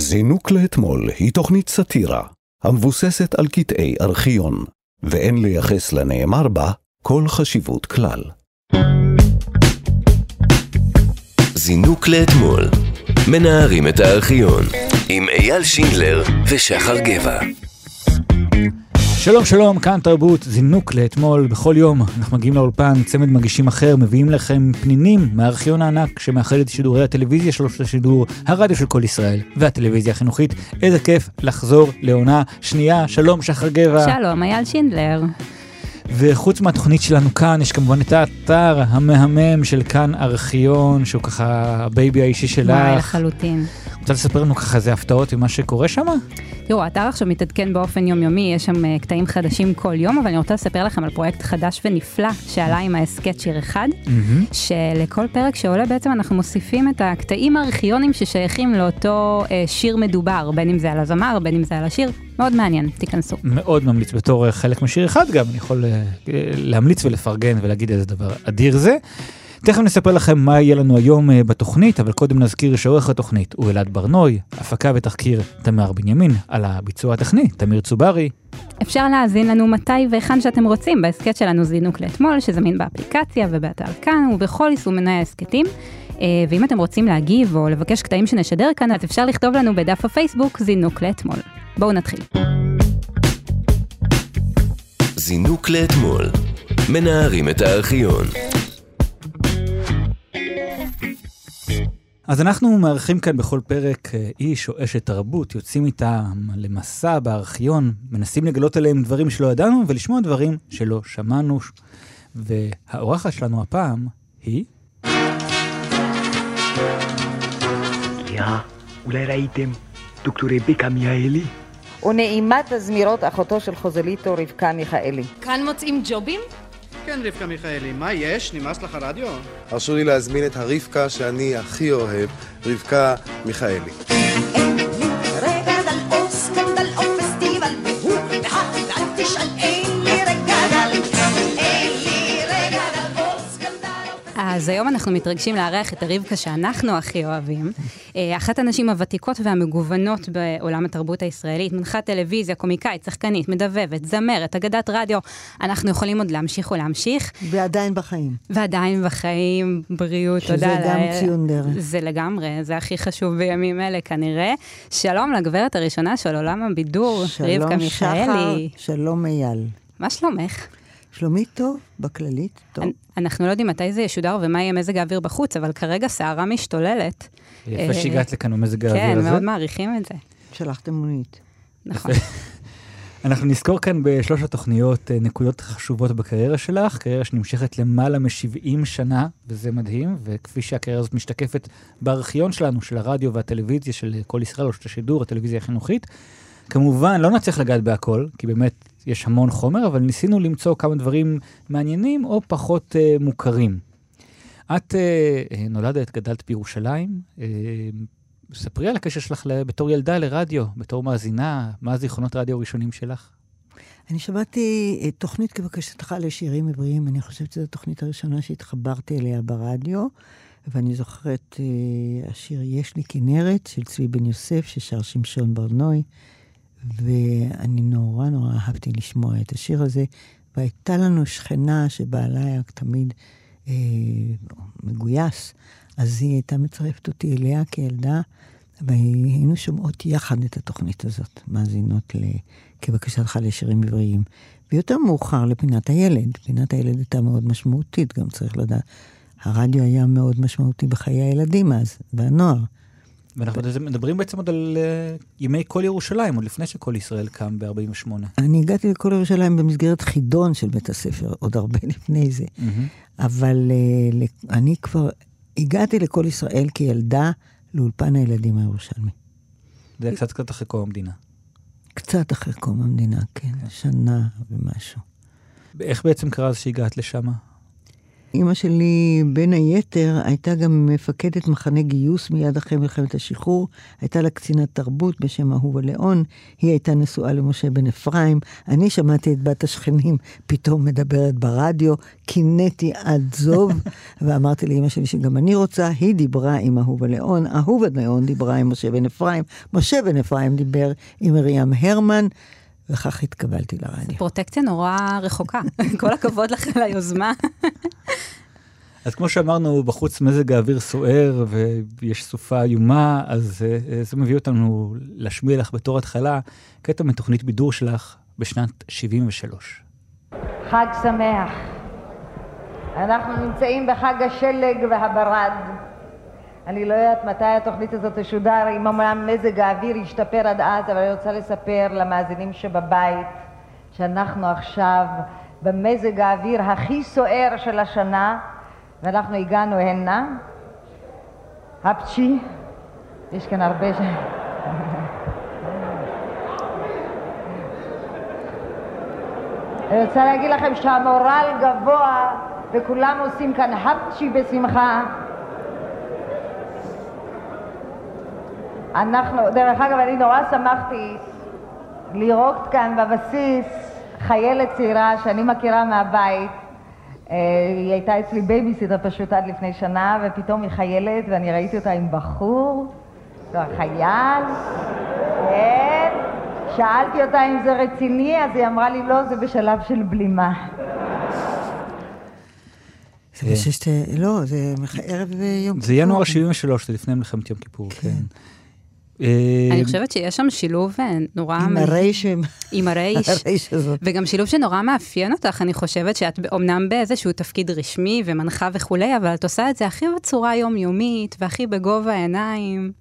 זינוק לאתמול היא תוכנית סאטירה המבוססת על קטעי ארכיון, ואין לייחס לנאמר בה כל חשיבות כלל. זינוק לאתמול, מנערים את הארכיון, עם אייל שינדלר ושחר גבע. שלום שלום, כאן תרבות, זינוק לאתמול, בכל יום אנחנו מגיעים לאולפן, צמד מגישים אחר, מביאים לכם פנינים מהארכיון הענק שמאחד את שידורי הטלוויזיה של השידור, הרדיו של כל ישראל והטלוויזיה החינוכית. איזה כיף לחזור לעונה שנייה, שלום שחר גבע. שלום, אייל שינדלר. וחוץ מהתוכנית שלנו כאן, יש כמובן את האתר המהמם של כאן ארכיון, שהוא ככה ה baby האישי שלך. וואי, לחלוטין. רוצה לספר לנו ככה איזה הפתעות ממה שקורה שם? תראו, האתר עכשיו מתעדכן באופן יומיומי, יש שם אה, קטעים חדשים כל יום, אבל אני רוצה לספר לכם על פרויקט חדש ונפלא שעלה עם ההסכת שיר אחד, אמהמ. שלכל פרק שעולה בעצם אנחנו מוסיפים את הקטעים הארכיונים ששייכים לאותו אה, שיר מדובר, בין אם זה על הזמר, בין אם זה על השיר, מאוד מעניין, תיכנסו. מאוד ממליץ בתור חלק משיר אחד גם, אני יכול אה, להמליץ ולפרגן ולהגיד איזה דבר אדיר זה. תכף נספר לכם מה יהיה לנו היום אה, בתוכנית, אבל קודם נזכיר שעורך התוכנית הוא אלעד ברנוי, הפקה ותחקיר תמר בנימין, על הביצוע הטכני תמיר צוברי. אפשר להאזין לנו מתי והיכן שאתם רוצים בהסכת שלנו זינוק לאתמול, שזמין באפליקציה ובאתר כאן ובכל יישומני ההסכתים. אה, ואם אתם רוצים להגיב או לבקש קטעים שנשדר כאן, אז אפשר לכתוב לנו בדף הפייסבוק זינוק לאתמול. בואו נתחיל. זינוק לאתמול, מנערים את הארכיון. אז אנחנו מארחים כאן בכל פרק אה, איש או אשת תרבות, יוצאים איתם למסע בארכיון, מנסים לגלות עליהם דברים שלא ידענו ולשמוע דברים שלא שמענו. והאורחת שלנו הפעם היא... יא, אולי ראיתם דוקטור רבקה מיכאלי? ונעימת הזמירות אחותו של חוזליטו רבקה מיכאלי. כאן מוצאים ג'ובים? כן, רבקה מיכאלי, מה יש? נמאס לך רדיו? הרשו לי להזמין את הרבקה שאני הכי אוהב, רבקה מיכאלי. אז היום אנחנו מתרגשים לארח את הרבקה שאנחנו הכי אוהבים. אה, אחת הנשים הוותיקות והמגוונות בעולם התרבות הישראלית, מנחת טלוויזיה, קומיקאית, שחקנית, מדבבת, זמרת, אגדת רדיו. אנחנו יכולים עוד להמשיך ולהמשיך. ועדיין בחיים. ועדיין בחיים, בריאות, תודה שזה גם לאל. ציון דרך. זה לגמרי, זה הכי חשוב בימים אלה כנראה. שלום לגברת הראשונה של עולם הבידור, רבקה שלום שחר, מיכאלי. שלום אייל. מה שלומך? שלומי טוב, בכללית, טוב. אנ- אנחנו לא יודעים מתי זה ישודר ומה יהיה מזג האוויר בחוץ, אבל כרגע סערה משתוללת. יפה אה, שהגעת לכאן במזג האוויר כן, הזה. מאוד מעריכים את זה. שלחתם מונית. נכון. אנחנו נזכור כאן בשלוש התוכניות אה, נקודות חשובות בקריירה שלך, קריירה שנמשכת למעלה מ-70 שנה, וזה מדהים, וכפי שהקריירה הזאת משתקפת בארכיון שלנו, של הרדיו והטלוויזיה של כל ישראל, או של השידור, הטלוויזיה החינוכית. כמובן, לא נצליח לגעת בהכל, כי באמת יש המון חומר, אבל ניסינו למצוא כמה דברים מעניינים או פחות אה, מוכרים. את אה, אה, נולדת, גדלת בירושלים, אה, ספרי על הקשר שלך בתור ילדה לרדיו, בתור מאזינה, מה הזיכרונות רדיו הראשונים שלך? אני שמעתי אה, תוכנית כבקשתך לשירים עבריים, אני חושבת שזו התוכנית הראשונה שהתחברתי אליה ברדיו, ואני זוכרת אה, השיר "יש לי כנרת" של צבי בן יוסף, ששר שמשון ברנוי, ואני נורא נורא אהבתי לשמוע את השיר הזה, והייתה לנו שכנה שבעלה היה תמיד אה, מגויס, אז היא הייתה מצרפת אותי אליה כילדה, והיינו שומעות יחד את התוכנית הזאת, מאזינות ל... כבקשתך לשירים עבריים. ויותר מאוחר לפינת הילד. פינת הילד הייתה מאוד משמעותית, גם צריך לדעת. הרדיו היה מאוד משמעותי בחיי הילדים אז, והנוער. ואנחנו מדברים בעצם עוד על uh, ימי כל ירושלים, עוד לפני שכל ישראל קם ב-48. אני הגעתי לכל ירושלים במסגרת חידון של בית הספר, עוד הרבה לפני זה. אבל uh, ל- אני כבר הגעתי לכל ישראל כילדה לאולפן הילדים הירושלמי. זה היה קצת קצת אחרי קום המדינה. קצת אחרי קום המדינה, כן, שנה ומשהו. איך בעצם קרה זה שהגעת לשם? אימא שלי, בין היתר, הייתה גם מפקדת מחנה גיוס מיד אחרי מלחמת השחרור. הייתה לה קצינת תרבות בשם אהובה ליאון. היא הייתה נשואה למשה בן אפרים. אני שמעתי את בת השכנים פתאום מדברת ברדיו. קינאתי עד זוב, ואמרתי לאימא שלי שגם אני רוצה. היא דיברה עם אהובה ליאון, אהובה ליאון דיברה עם משה בן אפרים, משה בן אפרים דיבר עם מרים הרמן. וכך התקבלתי לרדיו. פרוטקציה נורא רחוקה. כל הכבוד לך על היוזמה. אז כמו שאמרנו, בחוץ מזג האוויר סוער ויש סופה איומה, אז uh, זה מביא אותנו להשמיע לך בתור התחלה קטע מתוכנית בידור שלך בשנת 73. חג שמח. אנחנו נמצאים בחג השלג והברד. אני לא יודעת מתי התוכנית הזאת תשודר, אם אמנם מזג האוויר ישתפר עד אז, אבל אני רוצה לספר למאזינים שבבית שאנחנו עכשיו במזג האוויר הכי סוער של השנה, ואנחנו הגענו הנה. הפצ'י, יש כאן הרבה ש... אני רוצה להגיד לכם שהמורל גבוה וכולם עושים כאן הפצ'י בשמחה. אנחנו, דרך אגב, אני נורא שמחתי לראות כאן בבסיס חיילת צעירה שאני מכירה מהבית. אה, היא הייתה אצלי בייביסיטר פשוט עד לפני שנה, ופתאום היא חיילת, ואני ראיתי אותה עם בחור, לא, חייל, כן. שאלתי אותה אם זה רציני, אז היא אמרה לי, לא, זה בשלב של בלימה. זה בששת... לא, זה ערב יום כיפור. זה ינואר 73, זה לפני מלחמת יום כיפור, כן. אה, אני חושבת שיש שם שילוב אה, נורא... עם הרייש. עם הרייש. וגם שילוב שנורא מאפיין אותך, אני חושבת שאת אומנם באיזשהו תפקיד רשמי ומנחה וכולי, אבל את עושה את זה הכי בצורה יומיומית, והכי בגובה העיניים.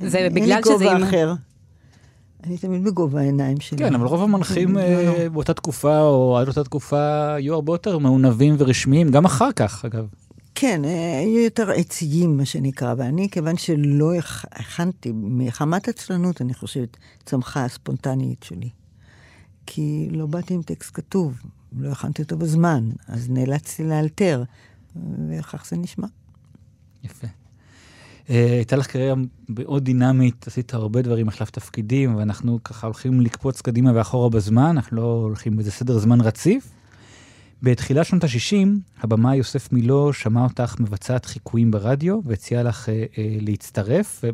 זה בגלל שזה... אין לי גובה אחר. אני תמיד בגובה העיניים שלי. כן, אבל רוב המנחים אה, באותה תקופה, או עד אותה תקופה, היו הרבה יותר מעונבים ורשמיים, גם אחר כך, אגב. כן, היו יותר עציים, מה שנקרא, ואני, כיוון שלא הכנתי, מחמת עצלנות, אני חושבת, צמחה הספונטניות שלי. כי לא באתי עם טקסט כתוב, לא הכנתי אותו בזמן, אז נאלצתי לאלתר, וכך זה נשמע. יפה. הייתה לך קריירה מאוד דינמית, עשית הרבה דברים, החלפת תפקידים, ואנחנו ככה הולכים לקפוץ קדימה ואחורה בזמן, אנחנו לא הולכים באיזה סדר זמן רציף. בתחילת שנות ה-60, הבמאי יוסף מילו שמע אותך מבצעת חיקויים ברדיו, והציע לך אה, אה, להצטרף.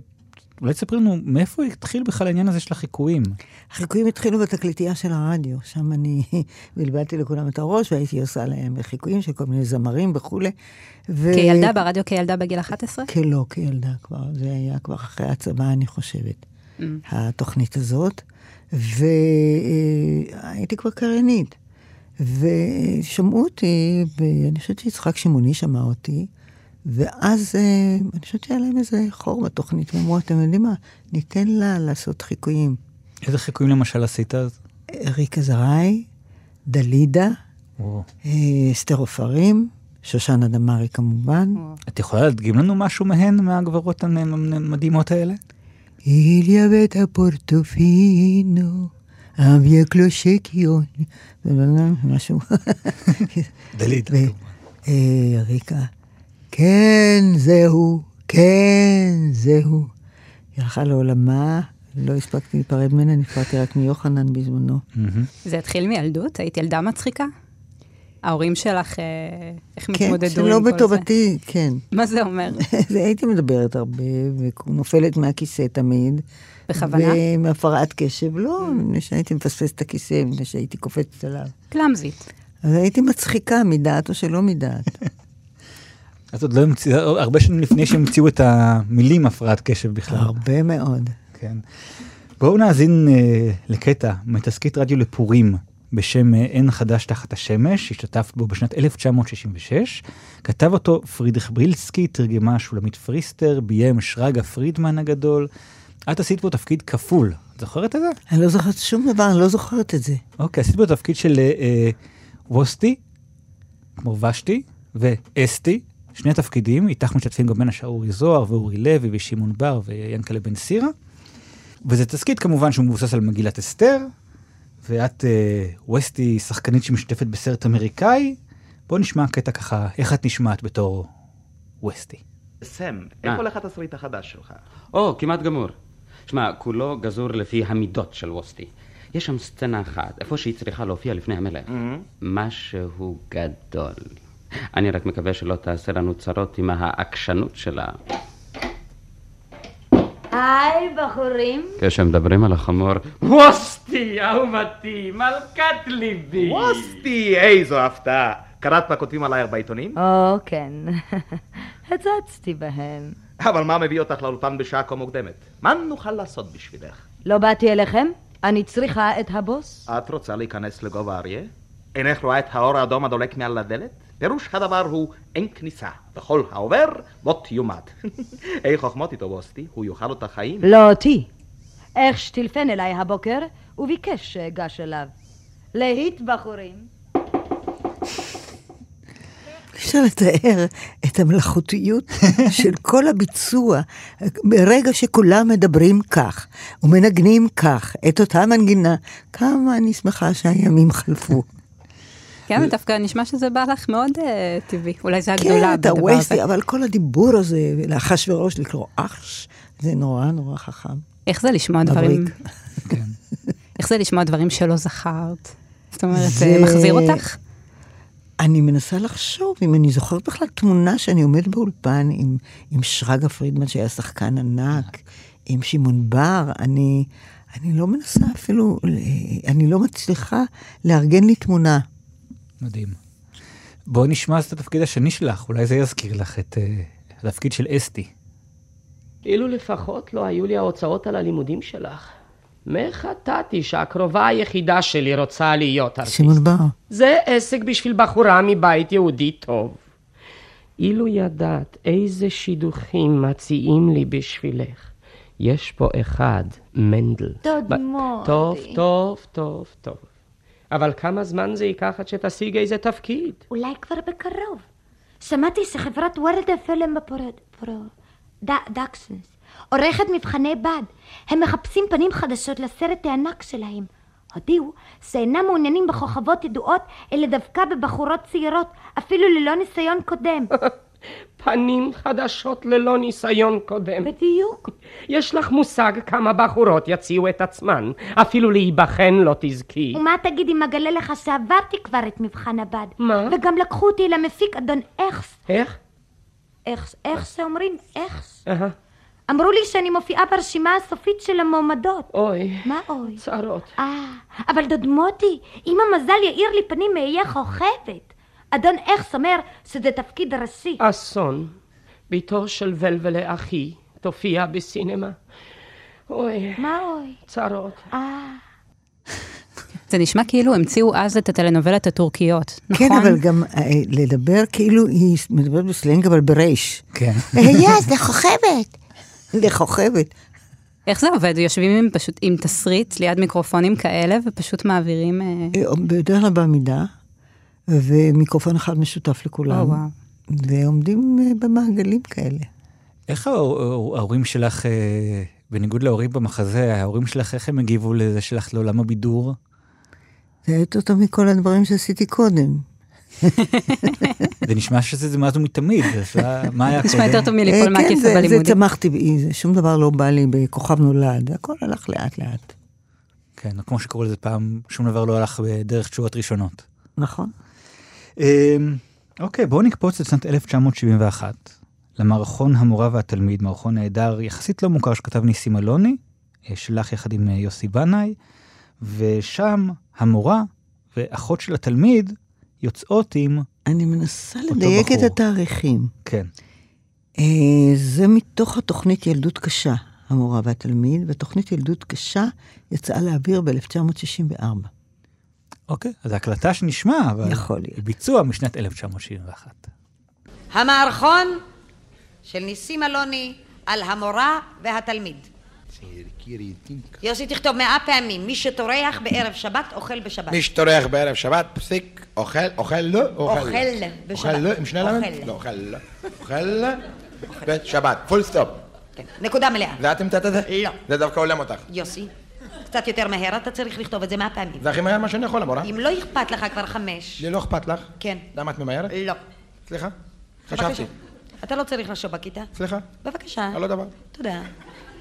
אולי תספרי לנו מאיפה התחיל בכלל העניין הזה של החיקויים? החיקויים התחילו בתקליטייה של הרדיו, שם אני בלבלתי לכולם את הראש והייתי עושה להם חיקויים של כל מיני זמרים וכולי. ו... כילדה ברדיו, כילדה בגיל 11? לא, כילדה כבר, זה היה כבר אחרי הצבא, אני חושבת, mm. התוכנית הזאת. והייתי כבר קריינית. ושמעו אותי, ואני חושבת שיצחק שמעוני שמע אותי, ואז אה, אני חושבת שהיה להם איזה חור בתוכנית, ואמרו, אתם יודעים מה, ניתן לה לעשות חיקויים. איזה חיקויים למשל עשית אז? ריקה זרעי, דלידה, אה, אסתר עופרים, שושנה דמארי כמובן. את יכולה להדגים לנו משהו מהן, מהגברות המדהימות האלה? איליה בית הפורטופינו. אביה קלושקיון, משהו. דלית. ריקה, כן, זהו, כן, זהו. היא הלכה לעולמה, לא הספקתי להיפרד ממנה, נפרדתי רק מיוחנן בזמנו. זה התחיל מילדות? היית ילדה מצחיקה? ההורים שלך, איך כן, מתמודדו עם כל זה? כן, שלא בטובתי, כן. מה זה אומר? הייתי מדברת הרבה, ונופלת מהכיסא תמיד. בכוונה? ועם הפרעת קשב, לא, מפני שהייתי מפספס את הכיסא, מפני שהייתי קופצת עליו. קלאמזית. אז הייתי מצחיקה, מדעת או שלא מדעת. אז עוד לא המציאו, הרבה שנים לפני שהמציאו את המילים הפרעת קשב בכלל. הרבה מאוד. כן. בואו נאזין uh, לקטע מתסקית רדיו לפורים בשם אין חדש תחת השמש, השתתף בו בשנת 1966. כתב אותו פרידריך ברילסקי, תרגמה שולמית פריסטר, ביים שרגא פרידמן הגדול. את עשית בו תפקיד כפול, את זוכרת את זה? אני לא זוכרת שום דבר, אני לא זוכרת את זה. אוקיי, עשית בו תפקיד של אה, ווסטי, כמו ושתי, ואסתי, שני תפקידים, איתך משתתפים גם בין השאר אורי זוהר ואורי לוי ושמעון בר ויענקלה בן סירה. וזה תסכית כמובן שהוא מבוסס על מגילת אסתר, ואת אה, ווסטי שחקנית שמשתתפת בסרט אמריקאי, בוא נשמע קטע ככה, איך את נשמעת בתור ווסטי. סם, אה. איפה לך התסריט החדש שלך? או, כמעט גמור. שמע, כולו גזור לפי המידות של ווסטי. יש שם סצנה אחת, איפה שהיא צריכה להופיע לפני המלך. משהו גדול. אני רק מקווה שלא תעשה לנו צרות עם העקשנות שלה. היי, בחורים. כשמדברים על החמור, ווסטי, אהובתי, מלכת ליבי. ווסטי, איזו הפתעה. קראת מה כותבים עלייך בעיתונים? או, כן. הצצתי בהם. אבל מה מביא אותך לאולפן בשעה כה מוקדמת? מה נוכל לעשות בשבילך? לא באתי אליכם, אני צריכה את הבוס. את רוצה להיכנס לגובה אריה? אינך רואה את האור האדום הדולק מעל הדלת? פירוש הדבר הוא אין כניסה. וכל העובר לא תיומד. אי חוכמות איתו ווסטי, הוא יאכל אותך חיים. לא אותי. איך שטילפן אליי הבוקר, וביקש שאגש אליו. להיט, בחורים. אפשר לתאר את המלאכותיות של כל הביצוע ברגע שכולם מדברים כך ומנגנים כך את אותה מנגינה. כמה אני שמחה שהימים חלפו. כן, דווקא נשמע שזה בא לך מאוד אה, טבעי. אולי זה כן, הגדולה אתה בדבר ווסטי, הזה. אבל כל הדיבור הזה, לאחשוורוש לקרוא אחש, זה נורא נורא חכם. איך זה לשמוע. דברים... איך זה לשמוע דברים שלא זכרת? זאת אומרת, זה מחזיר אותך? אני מנסה לחשוב אם אני זוכרת בכלל תמונה שאני עומדת באולפן עם, עם שרגא פרידמן שהיה שחקן ענק, עם שמעון בר, אני, אני לא מנסה אפילו, אני לא מצליחה לארגן לי תמונה. מדהים. בואי נשמע אז את התפקיד השני שלך, אולי זה יזכיר לך את אה, התפקיד של אסתי. אילו לפחות לא היו לי ההוצאות על הלימודים שלך. מחטאתי שהקרובה היחידה שלי רוצה להיות ארטיסט. שמעון בר. זה עסק בשביל בחורה מבית יהודי טוב. אילו ידעת איזה שידוכים מציעים לי בשבילך. יש פה אחד, מנדל. דוד ב- מודי. טוב, טוב, טוב, טוב. אבל כמה זמן זה ייקח עד שתשיג איזה תפקיד? אולי כבר בקרוב. שמעתי שחברת ורדה פלם בפרוד... עורכת מבחני בד. הם מחפשים פנים חדשות לסרט הענק שלהם. הודיעו שאינם מעוניינים בכוכבות ידועות, אלא דווקא בבחורות צעירות, אפילו ללא ניסיון קודם. פנים חדשות ללא ניסיון קודם. בדיוק. יש לך מושג כמה בחורות יציעו את עצמן, אפילו להיבחן לא תזכי. ומה תגיד אם אגלה לך שעברתי כבר את מבחן הבד? מה? וגם לקחו אותי למפיק אדון אכס. איך? אכס, איך שאומרים? אכס. אהה. אמרו לי שאני מופיעה ברשימה הסופית של המועמדות. אוי. מה אוי? צרות. אה, אבל דוד מוטי, אם המזל יאיר לי פנים מאהיה כוכבת. אדון אכס אומר שזה תפקיד ראשי. אסון. בתו של ולוולה אחי תופיע בסינמה. אוי. מה אוי? צרות. אה. זה נשמע כאילו המציאו אז את הטלנובלת הטורקיות, נכון? כן, אבל גם אה, לדבר כאילו היא מדברת בסלנג, אבל ברייש. כן. יס, לכוכבת. לכוכבת. איך זה עובד? יושבים עם, פשוט עם תסריט ליד מיקרופונים כאלה ופשוט מעבירים... אה, אה, בדרך כלל בעמידה, ומיקרופון אחד משותף לכולם. או, וואו. ועומדים אה, במעגלים כאלה. איך ההור- ההורים שלך, בניגוד להורים במחזה, ההורים שלך, איך הם הגיבו לזה שלך לעולם הבידור? זה היה יותר טוב מכל הדברים שעשיתי קודם. זה נשמע שזה זה מאז ומתמיד, אז מה- היה קודם? נשמע יותר טוב מליפול אה, כן, זה- זה בלימודים. צמחתי, בי, זה- שום דבר לא בא לי בכוכב נולד, הכל הלך לאט לאט. כן, כמו שקראו לזה פעם, שום דבר לא הלך בדרך תשובות ראשונות. נכון. אמ, אוקיי, בואו נקפוץ לשנת 1971, למערכון המורה והתלמיד, מערכון נהדר, יחסית לא מוכר שכתב ניסים אלוני, אה, שלח יחד עם אה, יוסי בנאי, ושם המורה ואחות של התלמיד יוצאות עם... אני מנסה אותו לדייק את בחור. התאריכים. כן. אה, זה מתוך התוכנית ילדות קשה, המורה והתלמיד, והתוכנית ילדות קשה יצאה לאוויר ב-1964. אוקיי, אז ההקלטה שנשמע, אבל... יכול להיות. ביצוע משנת 1971. המערכון של ניסים אלוני על המורה והתלמיד. יוסי, תכתוב מאה פעמים, מי שטורח בערב שבת אוכל בשבת. מי שטורח בערב שבת, פסיק, אוכל, אוכל לא, אוכל. בשבת. אוכל לא, עם שני למד? אוכל. לא, אוכל לא. אוכל בשבת, full stop. נקודה מלאה. זה את המצאת את זה? לא. זה דווקא הולם אותך. יוסי, קצת יותר מהר, אתה צריך לכתוב את זה מאה פעמים. זה הכי מהר מה שאני יכול, המורה. אם לא אכפת לך כבר חמש. לי לא אכפת לך? כן. למה את ממהרת? לא. סליחה? חשבתי. אתה לא צריך לשוב בכיתה. סליחה? בבקשה. על עוד דבר. תודה.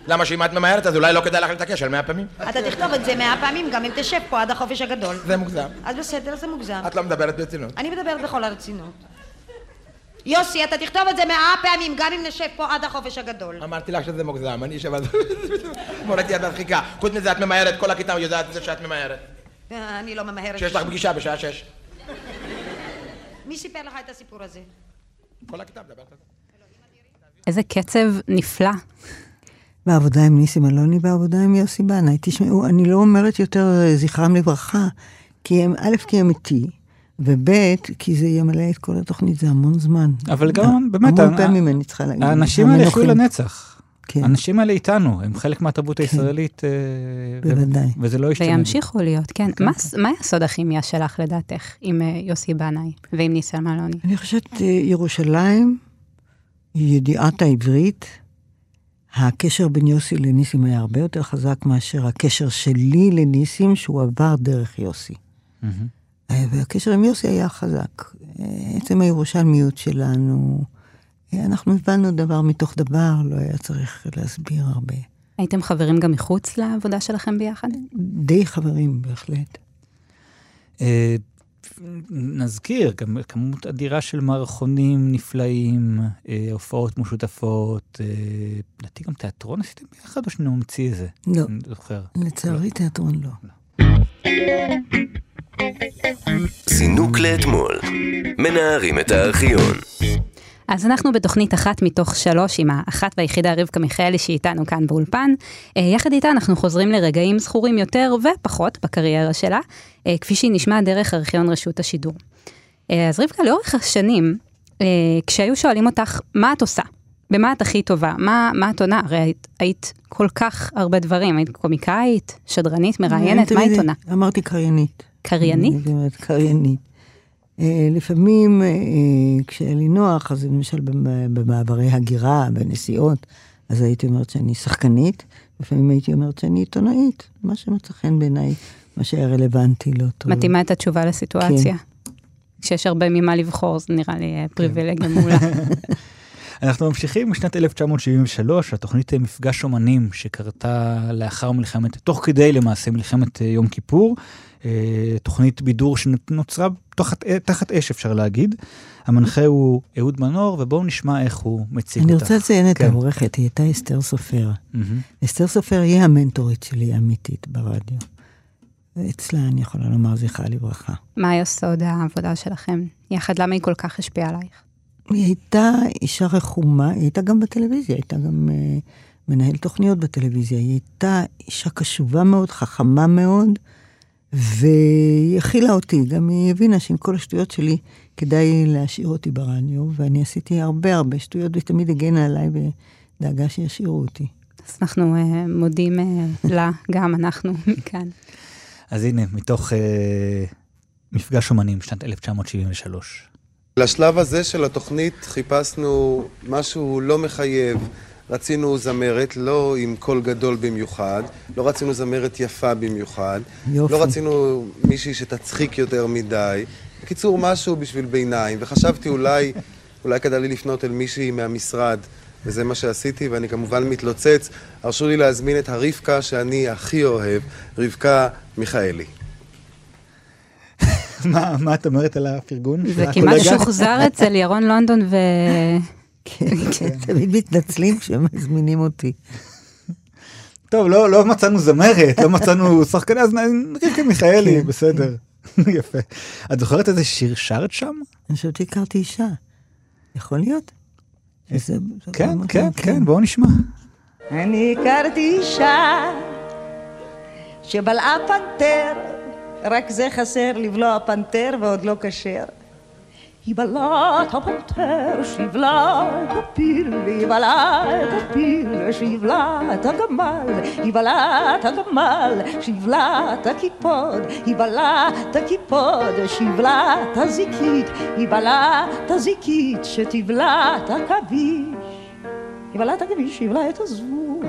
למה שאם את ממהרת אז אולי לא כדאי לך להתעקש על מאה פעמים? אתה תכתוב את זה מאה פעמים גם אם תשב פה עד החופש הגדול. זה מוגזם. אז בסדר, זה מוגזם. את לא מדברת ברצינות. אני מדברת בכל הרצינות. יוסי, אתה תכתוב את זה מאה פעמים, גם אם נשב פה עד החופש הגדול. אמרתי לך שזה מוגזם, אני אשב על זה. מורתי את מצחיקה. חוץ מזה את ממהרת, כל הכיתה יודעת את זה שאת ממהרת. אני לא ממהרת. שיש לך פגישה בשעה שש. מי סיפר לך את הסיפור הזה? כל הכיתה מדברת על זה. איזה קצב נפלא. בעבודה עם ניסים אלוני, בעבודה עם יוסי בנאי. תשמעו, אני לא אומרת יותר אה, זכרם לברכה, כי הם, א', כי הם איתי, וב', כי זה ימלא את כל התוכנית, זה המון זמן. אבל גם, באמת, המון פעמים אני צריכה להגיד. האנשים האלה יחיו. לנצח. כן. האנשים האלה איתנו, הם חלק מהתרבות הישראלית. אה, ו- בוודאי. וזה לא ישתנה. וימשיכו להיות, כן. מה מה הסוד הכימיה שלך, לדעתך, עם אה, יוסי בנאי ועם ניסן אלוני? אני חושבת ירושלים, ידיעת העברית, הקשר בין יוסי לניסים היה הרבה יותר חזק מאשר הקשר שלי לניסים, שהוא עבר דרך יוסי. מהמם. אה, והקשר עם יוסי היה חזק. אה, עצם הירושלמיות שלנו, אה, אנחנו הבנו דבר מתוך דבר, לא היה צריך להסביר הרבה. הייתם חברים גם מחוץ לעבודה שלכם ביחד? די חברים, בהחלט. אה, נזכיר, גם כמות אדירה של מערכונים נפלאים, אה, הופעות משותפות, אה, לדעתי גם תיאטרון עשיתם ביחד או שאני ממציא את זה? לא. אני זוכר. לצערי תיאטרון לא. זינוק לאתמול. מנערים את הארכיון. אז אנחנו בתוכנית אחת מתוך שלוש עם האחת והיחידה רבקה מיכאלי שאיתנו כאן באולפן. אה, יחד איתה אנחנו חוזרים לרגעים זכורים יותר ופחות בקריירה שלה, אה, כפי שהיא נשמעה דרך ארכיון רשות השידור. אה, אז רבקה, לאורך השנים, כשהיו שואלים אותך, מה את עושה? במה את הכי טובה? מה, מה את עונה? הרי היית, היית כל כך הרבה דברים, היית קומיקאית, שדרנית, מראיינת, מה תמיד היית עונה? אמרתי קריינית. קריינית? קריינית. אה, לפעמים, אה, כשהיה לי נוח, אז למשל במ- במעברי הגירה, בנסיעות, אז הייתי אומרת שאני שחקנית, לפעמים הייתי אומרת שאני עיתונאית, מה שמצא חן בעיניי, מה שהיה רלוונטי לאותו... מתאימה את התשובה לסיטואציה. כן. כשיש הרבה ממה לבחור, זה נראה לי אה, פריבילגיה מעולה. אנחנו ממשיכים משנת 1973, התוכנית אה, מפגש אומנים שקרתה לאחר מלחמת, תוך כדי למעשה מלחמת אה, יום כיפור, אה, תוכנית בידור שנוצרה תחת, אה, תחת אש אפשר להגיד. המנחה הוא אהוד מנור, ובואו נשמע איך הוא מציג אני אותך. רוצה לציין את כן. העורכת, היא הייתה אסתר סופר. מהמם. אסתר סופר היא המנטורית שלי האמיתית ברדיו. ואצלה אני יכולה לומר זכרה לברכה. מה יסוד העבודה שלכם? יחד, למה היא כל כך השפיעה עלייך? היא הייתה אישה רחומה, היא הייתה גם בטלוויזיה, היא הייתה גם uh, מנהלת תוכניות בטלוויזיה. היא הייתה אישה קשובה מאוד, חכמה מאוד, והיא הכילה אותי. גם היא הבינה שעם כל השטויות שלי, כדאי להשאיר אותי ברדיו, ואני עשיתי הרבה הרבה שטויות, והיא תמיד הגנה עליי ודאגה שישאירו אותי. אז אנחנו uh, מודים uh, לה, גם אנחנו מכאן. אז הנה, מתוך אה, מפגש אומנים, שנת 1973. לשלב הזה של התוכנית חיפשנו משהו לא מחייב. רצינו זמרת, לא עם קול גדול במיוחד, לא רצינו זמרת יפה במיוחד, יופי. לא רצינו מישהי שתצחיק יותר מדי. בקיצור, משהו בשביל ביניים, וחשבתי אולי, אולי כדאי לי לפנות אל מישהי מהמשרד, וזה מה שעשיתי, ואני כמובן מתלוצץ. הרשו לי להזמין את הרבקה שאני הכי אוהב, רבקה מיכאלי. מה, מה את אומרת על הפרגון? זה כמעט? שוחזר אצל ירון לונדון ו... כן, כן, תמיד מתנצלים כשהם מזמינים אותי. טוב, לא, לא מצאנו זמרת, לא מצאנו שחקני, אז רבקה מיכאלי, כן. בסדר. יפה. את זוכרת איזה שיר שרת שם? אני חושבת שהכרתי אישה. יכול להיות? שזה- זה כן, כן, כן, בואו נשמע. אני הכרתי אישה שבלעה פנתר, רק זה חסר לבלוע פנתר ועוד לא כשר. הפנתר, שיבלה את הפיל, את הפיל, שיבלה את הגמל, את הגמל, שיבלה את הקיפוד, את הקיפוד, שיבלה את הזיקית, את הזיקית, שתבלע את עכביש. את עכביש, שיבלה את הזבוב.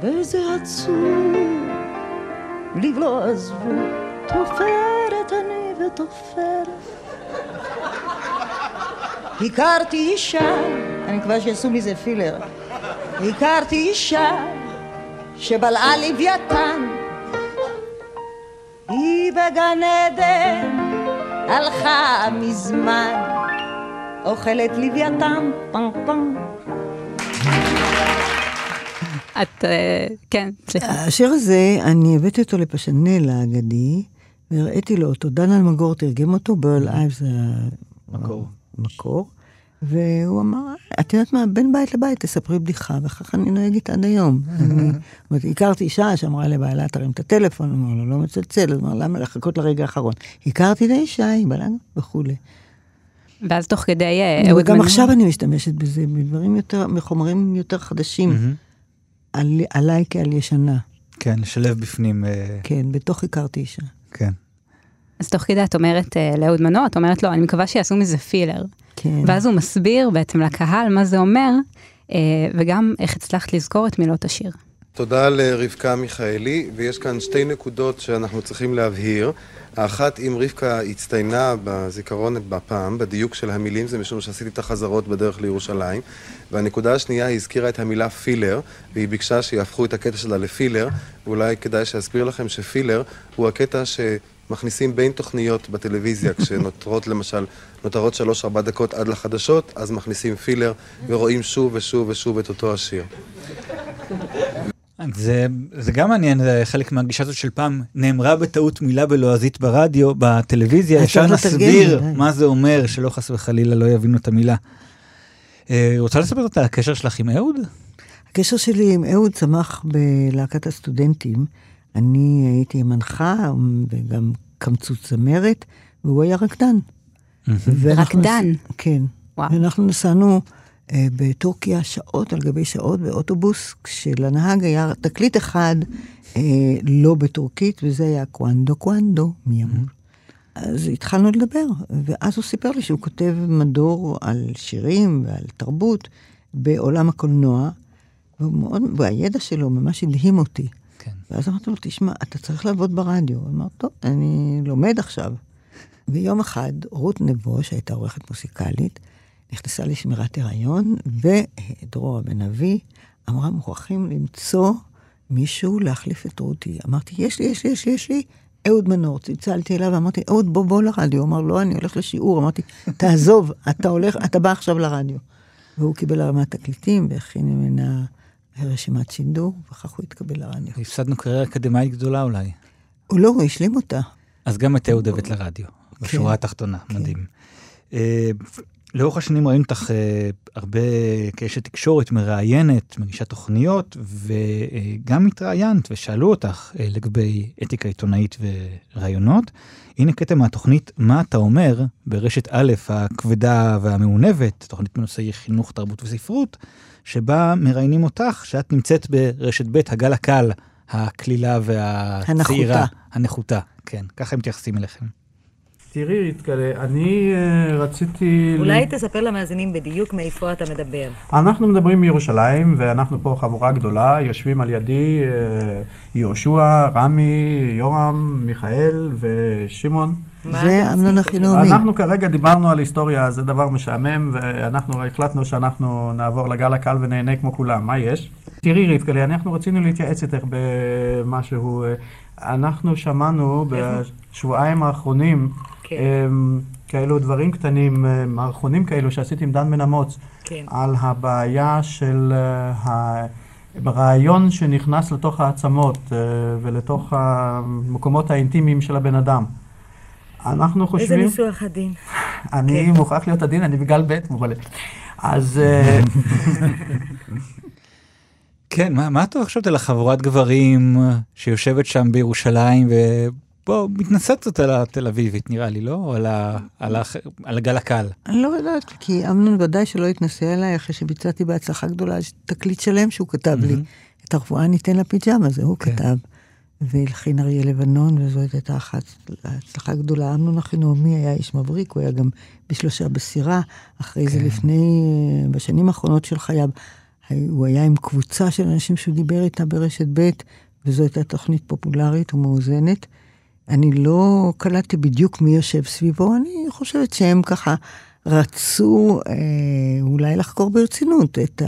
באיזה עצוב לבלוע עזבו, תופרת אני ותופרת. הכרתי אישה, אני מקווה שיעשו מזה פילר, הכרתי אישה שבלעה לוויתן, היא בגן עדן הלכה מזמן, אוכלת לוויתן, פם פם. את, אה, כן, סליחה. השיר הזה, אני הבאתי אותו לפשנל האגדי, והראיתי לו אותו. דן אלמגור תרגם אותו, ברל אייב זה מקור. המקור. והוא אמר, את יודעת מה, בין בית לבית תספרי בדיחה, וככה אני נוהגת עד היום. אני, זאת אומרת, הכרתי אישה שאמרה לבעלה, תרים את הטלפון, אמר לו, לא מצלצל, אמר, למה לחכות לרגע האחרון? הכרתי את האישה, היא בלנה וכולי. ואז תוך כדי אה, וגם עכשיו אני משתמשת בזה, בדברים יותר, מחומרים יותר חדשים, על, עליי כעל ישנה. כן, לשלב בפנים. אה, כן, בתוך הכרתי אישה. כן. אז תוך כדי את אומרת אה, לאהוד מנור, את אומרת לו, אני מקווה שיעשו מזה פילר. כן. ואז הוא מסביר בעצם לקהל מה זה אומר, אה, וגם איך הצלחת לזכור את מילות השיר. תודה לרבקה מיכאלי, ויש כאן שתי נקודות שאנחנו צריכים להבהיר. האחת, אם רבקה הצטיינה בזיכרון בפעם, בדיוק של המילים, זה משום שעשיתי את החזרות בדרך לירושלים. והנקודה השנייה, היא הזכירה את המילה פילר, והיא ביקשה שיהפכו את הקטע שלה לפילר. ואולי כדאי שאסביר לכם שפילר הוא הקטע שמכניסים בין תוכניות בטלוויזיה, כשנותרות למשל, נותרות שלוש-ארבע דקות עד לחדשות, אז מכניסים פילר ורואים שוב ושוב ושוב את אותו השיר. זה, זה גם מעניין, זה חלק מהגישה הזאת של פעם, נאמרה בטעות מילה בלועזית ברדיו, בטלוויזיה, אפשר ודאי. מה זה אומר, שלא חס וחלילה לא יבינו את המילה. אה, רוצה לספר את הקשר שלך עם אהוד? הקשר שלי עם אהוד צמח בלהקת הסטודנטים. אני הייתי מנחה וגם קמצוץ זמרת, והוא היה רקדן. רקדן? כן. וואו. ואנחנו נסענו אה, בטורקיה שעות על גבי שעות באוטובוס, כשלנהג היה תקליט אחד אה, לא בטורקית, וזה היה קוונדו קוונדו, מי אמור. אז התחלנו לדבר, ואז הוא סיפר לי שהוא כותב מדור על שירים ועל תרבות בעולם הקולנוע, והוא מאוד, והידע שלו ממש הדהים אותי. כן. ואז אמרתי לו, תשמע, אתה צריך לעבוד ברדיו. הוא אמר, טוב, אני לומד עכשיו. ויום אחד, רות נבו, שהייתה עורכת מוסיקלית, נכנסה לשמירת הריון, ודרורה בן אבי אמרה, מוכרחים למצוא מישהו להחליף את רותי. אמרתי, יש לי, יש לי, יש לי, יש לי. אהוד מנור, צלצלתי אליו ואמרתי, אהוד, בוא, בוא לרדיו. הוא אמר, לא, אני הולך לשיעור. אמרתי, תעזוב, אתה הולך, אתה בא עכשיו לרדיו. והוא קיבל הרמת תקליטים והכין ממנה רשימת שידור, וכך הוא התקבל לרדיו. הפסדנו קריירה אקדמאית גדולה אולי. הוא לא, הוא השלים אותה. אז גם את אהוד הבאת לרדיו, בשורה התחתונה, מדהים. לאורך השנים ראינו אותך אה, הרבה כאשת תקשורת, מראיינת, מגישה תוכניות, וגם התראיינת ושאלו אותך אה, לגבי אתיקה עיתונאית ורעיונות. הנה קטע מהתוכנית "מה אתה אומר" ברשת א' הכבדה והמעונבת, תוכנית בנושאי חינוך, תרבות וספרות, שבה מראיינים אותך, שאת נמצאת ברשת ב', הגל הקל, הקלילה והצעירה. הנחותה. הנחותה, כן, ככה הם מתייחסים אליכם. תראי, יתקלה, אני אה, רציתי... אולי תספר למאזינים בדיוק מאיפה אתה מדבר. אנחנו מדברים מירושלים, ואנחנו פה חבורה גדולה, יושבים על ידי אה, יהושע, רמי, יורם, מיכאל ושמעון. זה אמנון אחינועמי. אנחנו כרגע דיברנו על היסטוריה, זה דבר משעמם, ואנחנו החלטנו שאנחנו נעבור לגל הקל ונהנה כמו כולם. מה יש? תראי, רבקה, אנחנו רצינו להתייעץ איתך במשהו. אה, אנחנו שמענו בשבועיים האחרונים כן. אמ, כאלו דברים קטנים, אה, מערכונים כאלו שעשיתי עם דן בן אמוץ, כן. על הבעיה של אה, הרעיון שנכנס לתוך העצמות אה, ולתוך המקומות האינטימיים של הבן אדם. אנחנו איזה חושבים... ניסוח עדין. אני כן. מוכרח להיות עדין, אני בגל ב' מובלט. אז... כן, מה, מה אתה חושבת על החבורת גברים שיושבת שם בירושלים ובוא, מתנשאת קצת על התל אביבית, נראה לי, לא? או על, ה, על, ה, על הגל הקל. אני לא יודעת, כי אמנון ודאי שלא התנסה עליי אחרי שביצעתי בהצלחה גדולה, תקליט שלם שהוא כתב לי. את הרפואה ניתן לפיג'מה, זה הוא כתב. והלחין אריה לבנון, וזאת הייתה אחת הצלחה גדולה. אמנון אחינועמי היה איש מבריק, הוא היה גם בשלושה בסירה. אחרי זה לפני, אה, בשנים האחרונות של חייו, הוא היה עם קבוצה של אנשים שהוא דיבר איתה ברשת ב', וזו הייתה תוכנית פופולרית ומאוזנת. אני לא קלטתי בדיוק מי יושב סביבו, אני חושבת שהם ככה רצו אה, אולי לחקור ברצינות את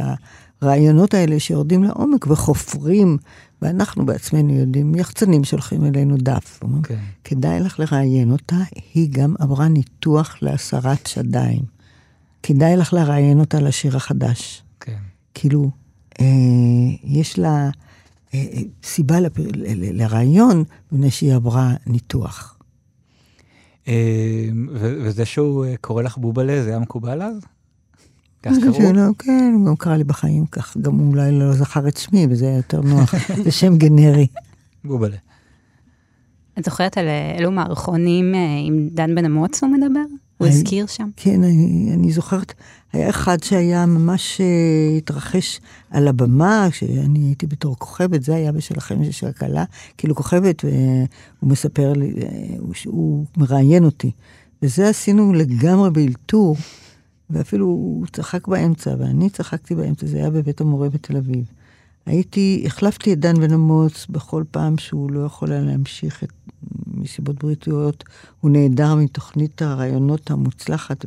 הרעיונות האלה שיורדים לעומק וחופרים, ואנחנו בעצמנו יודעים, יחצנים שולחים אלינו דף. Okay. כן. כדאי לך לראיין אותה, היא גם עברה ניתוח להסרת שדיים. כדאי לך לראיין אותה לשיר החדש. כן. כאילו, אה, יש לה סיבה לפ... ל- לרעיון, מפני שהיא עברה ניתוח. אה, וזה שהוא אה, קורא לך בובלה, זה היה מקובל אז? כך קראו? שלא, כן, הוא גם קרא לי בחיים כך, גם הוא אולי לא זכר את שמי, וזה היה יותר נוח. זה שם גנרי. בובלה. את זוכרת על אה, אילו מערכונים אה, עם דן בן אמוץ הוא מדבר? הוא אני- הזכיר שם. כן, אני, אני זוכרת, היה אחד שהיה ממש uh, התרחש על הבמה, כשאני הייתי בתור כוכבת, זה היה בשלכם של הכלה, כאילו כוכבת, והוא מספר לי, אה, הוא, הוא מראיין אותי. וזה עשינו לגמרי באלתור, ואפילו הוא צחק באמצע, ואני צחקתי באמצע, זה היה בבית המורה בתל אביב. הייתי, החלפתי את דן בן אמוץ בכל פעם שהוא לא יכול היה להמשיך את, מסיבות בריאותיות. הוא נעדר מתוכנית הרעיונות המוצלחת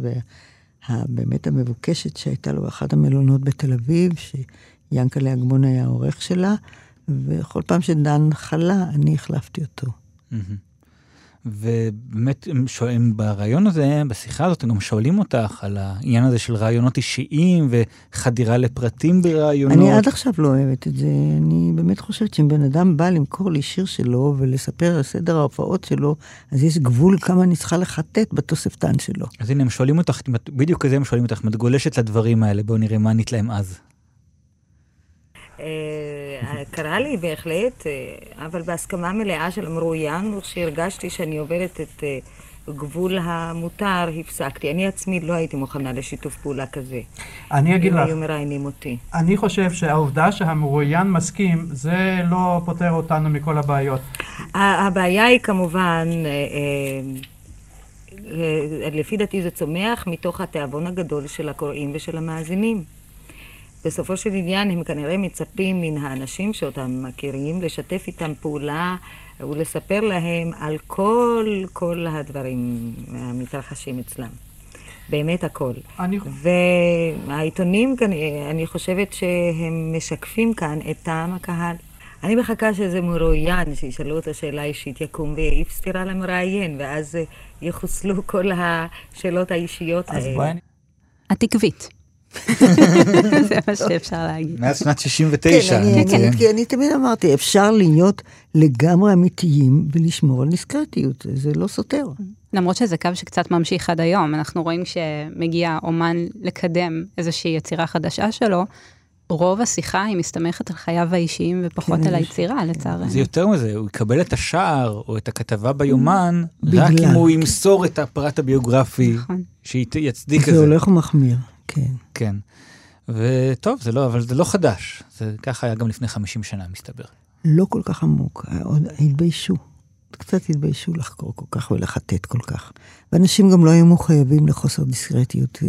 והבאמת המבוקשת שהייתה לו באחד המלונות בתל אביב, שיאנקלה אגמון היה העורך שלה, וכל פעם שדן חלה, אני החלפתי אותו. מהמם. ובאמת, הם שואלים, ברעיון הזה, בשיחה הזאת, הם גם שואלים אותך על העניין הזה של רעיונות אישיים וחדירה לפרטים ברעיונות. אני עד עכשיו לא אוהבת את זה. אני באמת חושבת שאם בן אדם בא למכור לי שיר שלו ולספר על סדר ההופעות שלו, אז יש גבול כמה אני צריכה לחטט בתוספתן שלו. אז הנה, הם שואלים אותך, בדיוק כזה הם שואלים אותך, אם את גולשת לדברים האלה, בואו נראה מה ענית להם אז. אה, קרה לי בהחלט, אה, אבל בהסכמה מלאה של המרואיין, וכשהרגשתי שאני עוברת את אה, גבול המותר, הפסקתי. אני עצמי לא הייתי מוכנה לשיתוף פעולה כזה. אני אגיד לך, היו מראיינים אותי. אני חושב שהעובדה שהמרואיין מסכים, זה לא פותר אותנו מכל הבעיות. הבעיה היא כמובן, לפי דעתי זה צומח מתוך התיאבון הגדול של הקוראים ושל המאזינים. בסופו של עניין הם כנראה מצפים מן האנשים שאותם מכירים לשתף איתם פעולה ולספר להם על כל, כל הדברים המתרחשים אצלם. באמת הכל. אני... והעיתונים, אני חושבת שהם משקפים כאן את טעם הקהל. אני מחכה שאיזה מרואיין, שישאלו אותו שאלה אישית, יקום ויעיף סטירה למראיין, ואז יחוסלו כל השאלות האישיות אז האלה. בואי אני... את עקבית. זה מה שאפשר להגיד. מאז שנת 69. כן, אציין. אני, כי אני תמיד אמרתי, אפשר להיות לגמרי אמיתיים ולשמור על דיסקרטיות, זה, לא סותר. למרות שזה קו שקצת ממשיך עד היום, אנחנו רואים כשמגיע אומן לקדם איזושהי יצירה חדשה שלו, רוב השיחה היא מסתמכת על חייו האישיים ופחות כן, על היצירה, לצערנו. זה יותר מזה, הוא יקבל את השער או את הכתבה ביומן. רק אם הוא ימסור את הפרט הביוגרפי שיצדיק את זה זה. הולך ומחמיר, כן. כן. וטוב, זה לא, אבל זה לא חדש. זה ככה היה גם לפני 50 שנה, מסתבר. לא כל כך עמוק, עוד התביישו. קצת התביישו לחקור כל כך ולחטט כל כך. ואנשים גם לא היו מחויבים לחוסר דיסקרטיות.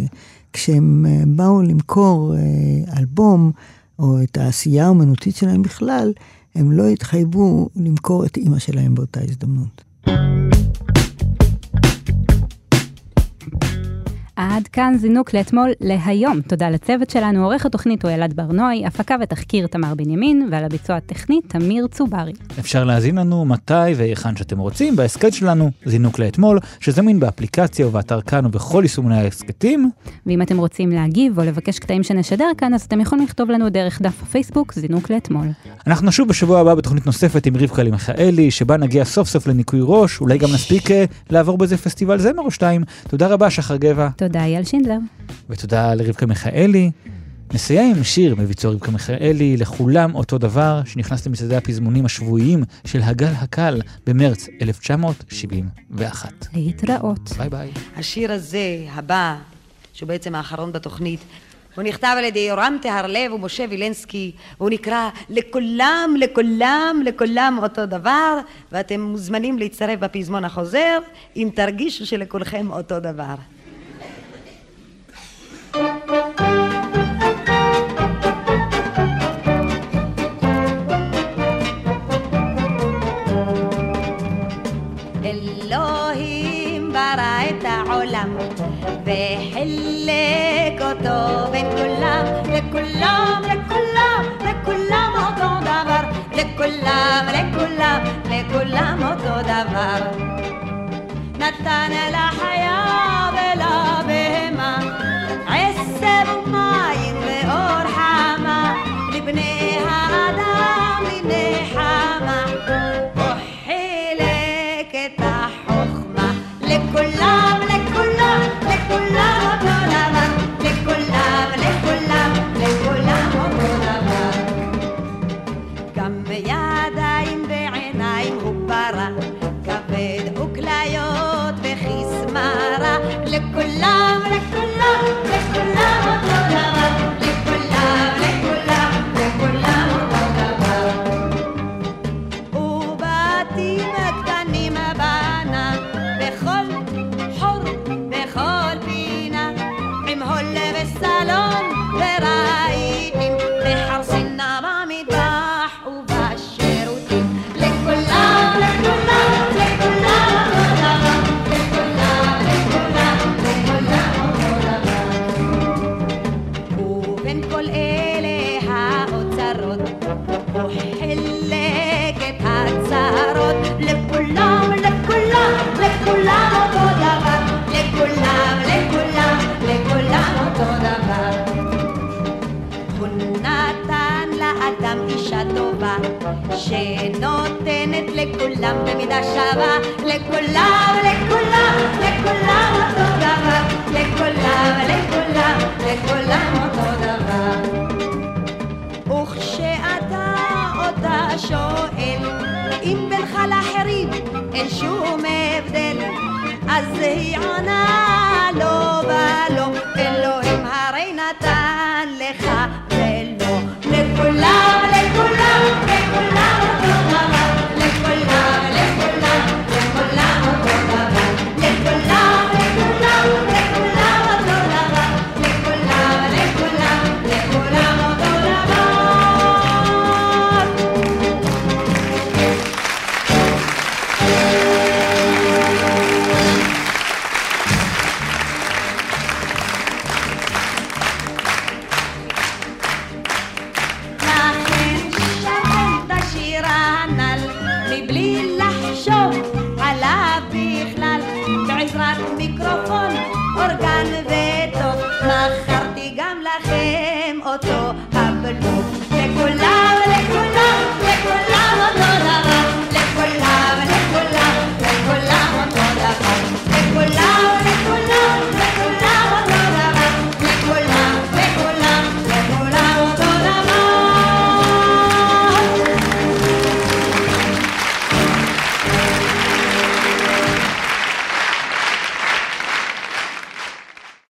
כשהם אה, באו למכור אה, אלבום, או את העשייה האומנותית שלהם בכלל, הם לא התחייבו למכור את אימא שלהם באותה הזדמנות. עד כאן זינוק לאתמול להיום. תודה לצוות שלנו, עורך התוכנית הוא אלעד ברנועי, הפקה ותחקיר תמר בנימין, ועל הביצוע הטכני תמיר צוברי. אפשר להזין לנו מתי והיכן שאתם רוצים בהסכת שלנו, זינוק לאתמול, שזמין באפליקציה ובאתר כאן ובכל יישומוני ההסכתים. ואם אתם רוצים להגיב או לבקש קטעים שנשדר כאן, אז אתם יכולים לכתוב לנו דרך דף הפייסבוק זינוק לאתמול. אנחנו נשוב בשבוע הבא בתוכנית נוספת עם רבקה מיכאלי, שבה נגיע סוף סוף לניקוי ראש, אולי גם נספיק אה, לעבור באיזה פסטיבל זמר או שתיים. תודה רבה, שחר גבע. תודה, אייל שינדלר. ותודה לרבקה מיכאלי. נסיים עם שיר מביצוע רבקה מיכאלי, לכולם אותו דבר, שנכנס למצעדי הפזמונים השבועיים של הגל הקל במרץ 1971. להתראות. ביי ביי. השיר הזה, הבא, שהוא בעצם האחרון בתוכנית, הוא נכתב על ידי יורם טהרלב ומשה וילנסקי, והוא נקרא לכולם, לכולם, לכולם אותו דבר, ואתם מוזמנים להצטרף בפזמון החוזר, אם תרגישו שלכולכם אותו דבר. אלוהים ברא את העולם וחילק אותו בין כולם לכולם, לכולם, לכולם אותו דבר לכולם, לכולם, לכולם אותו דבר נתן אליו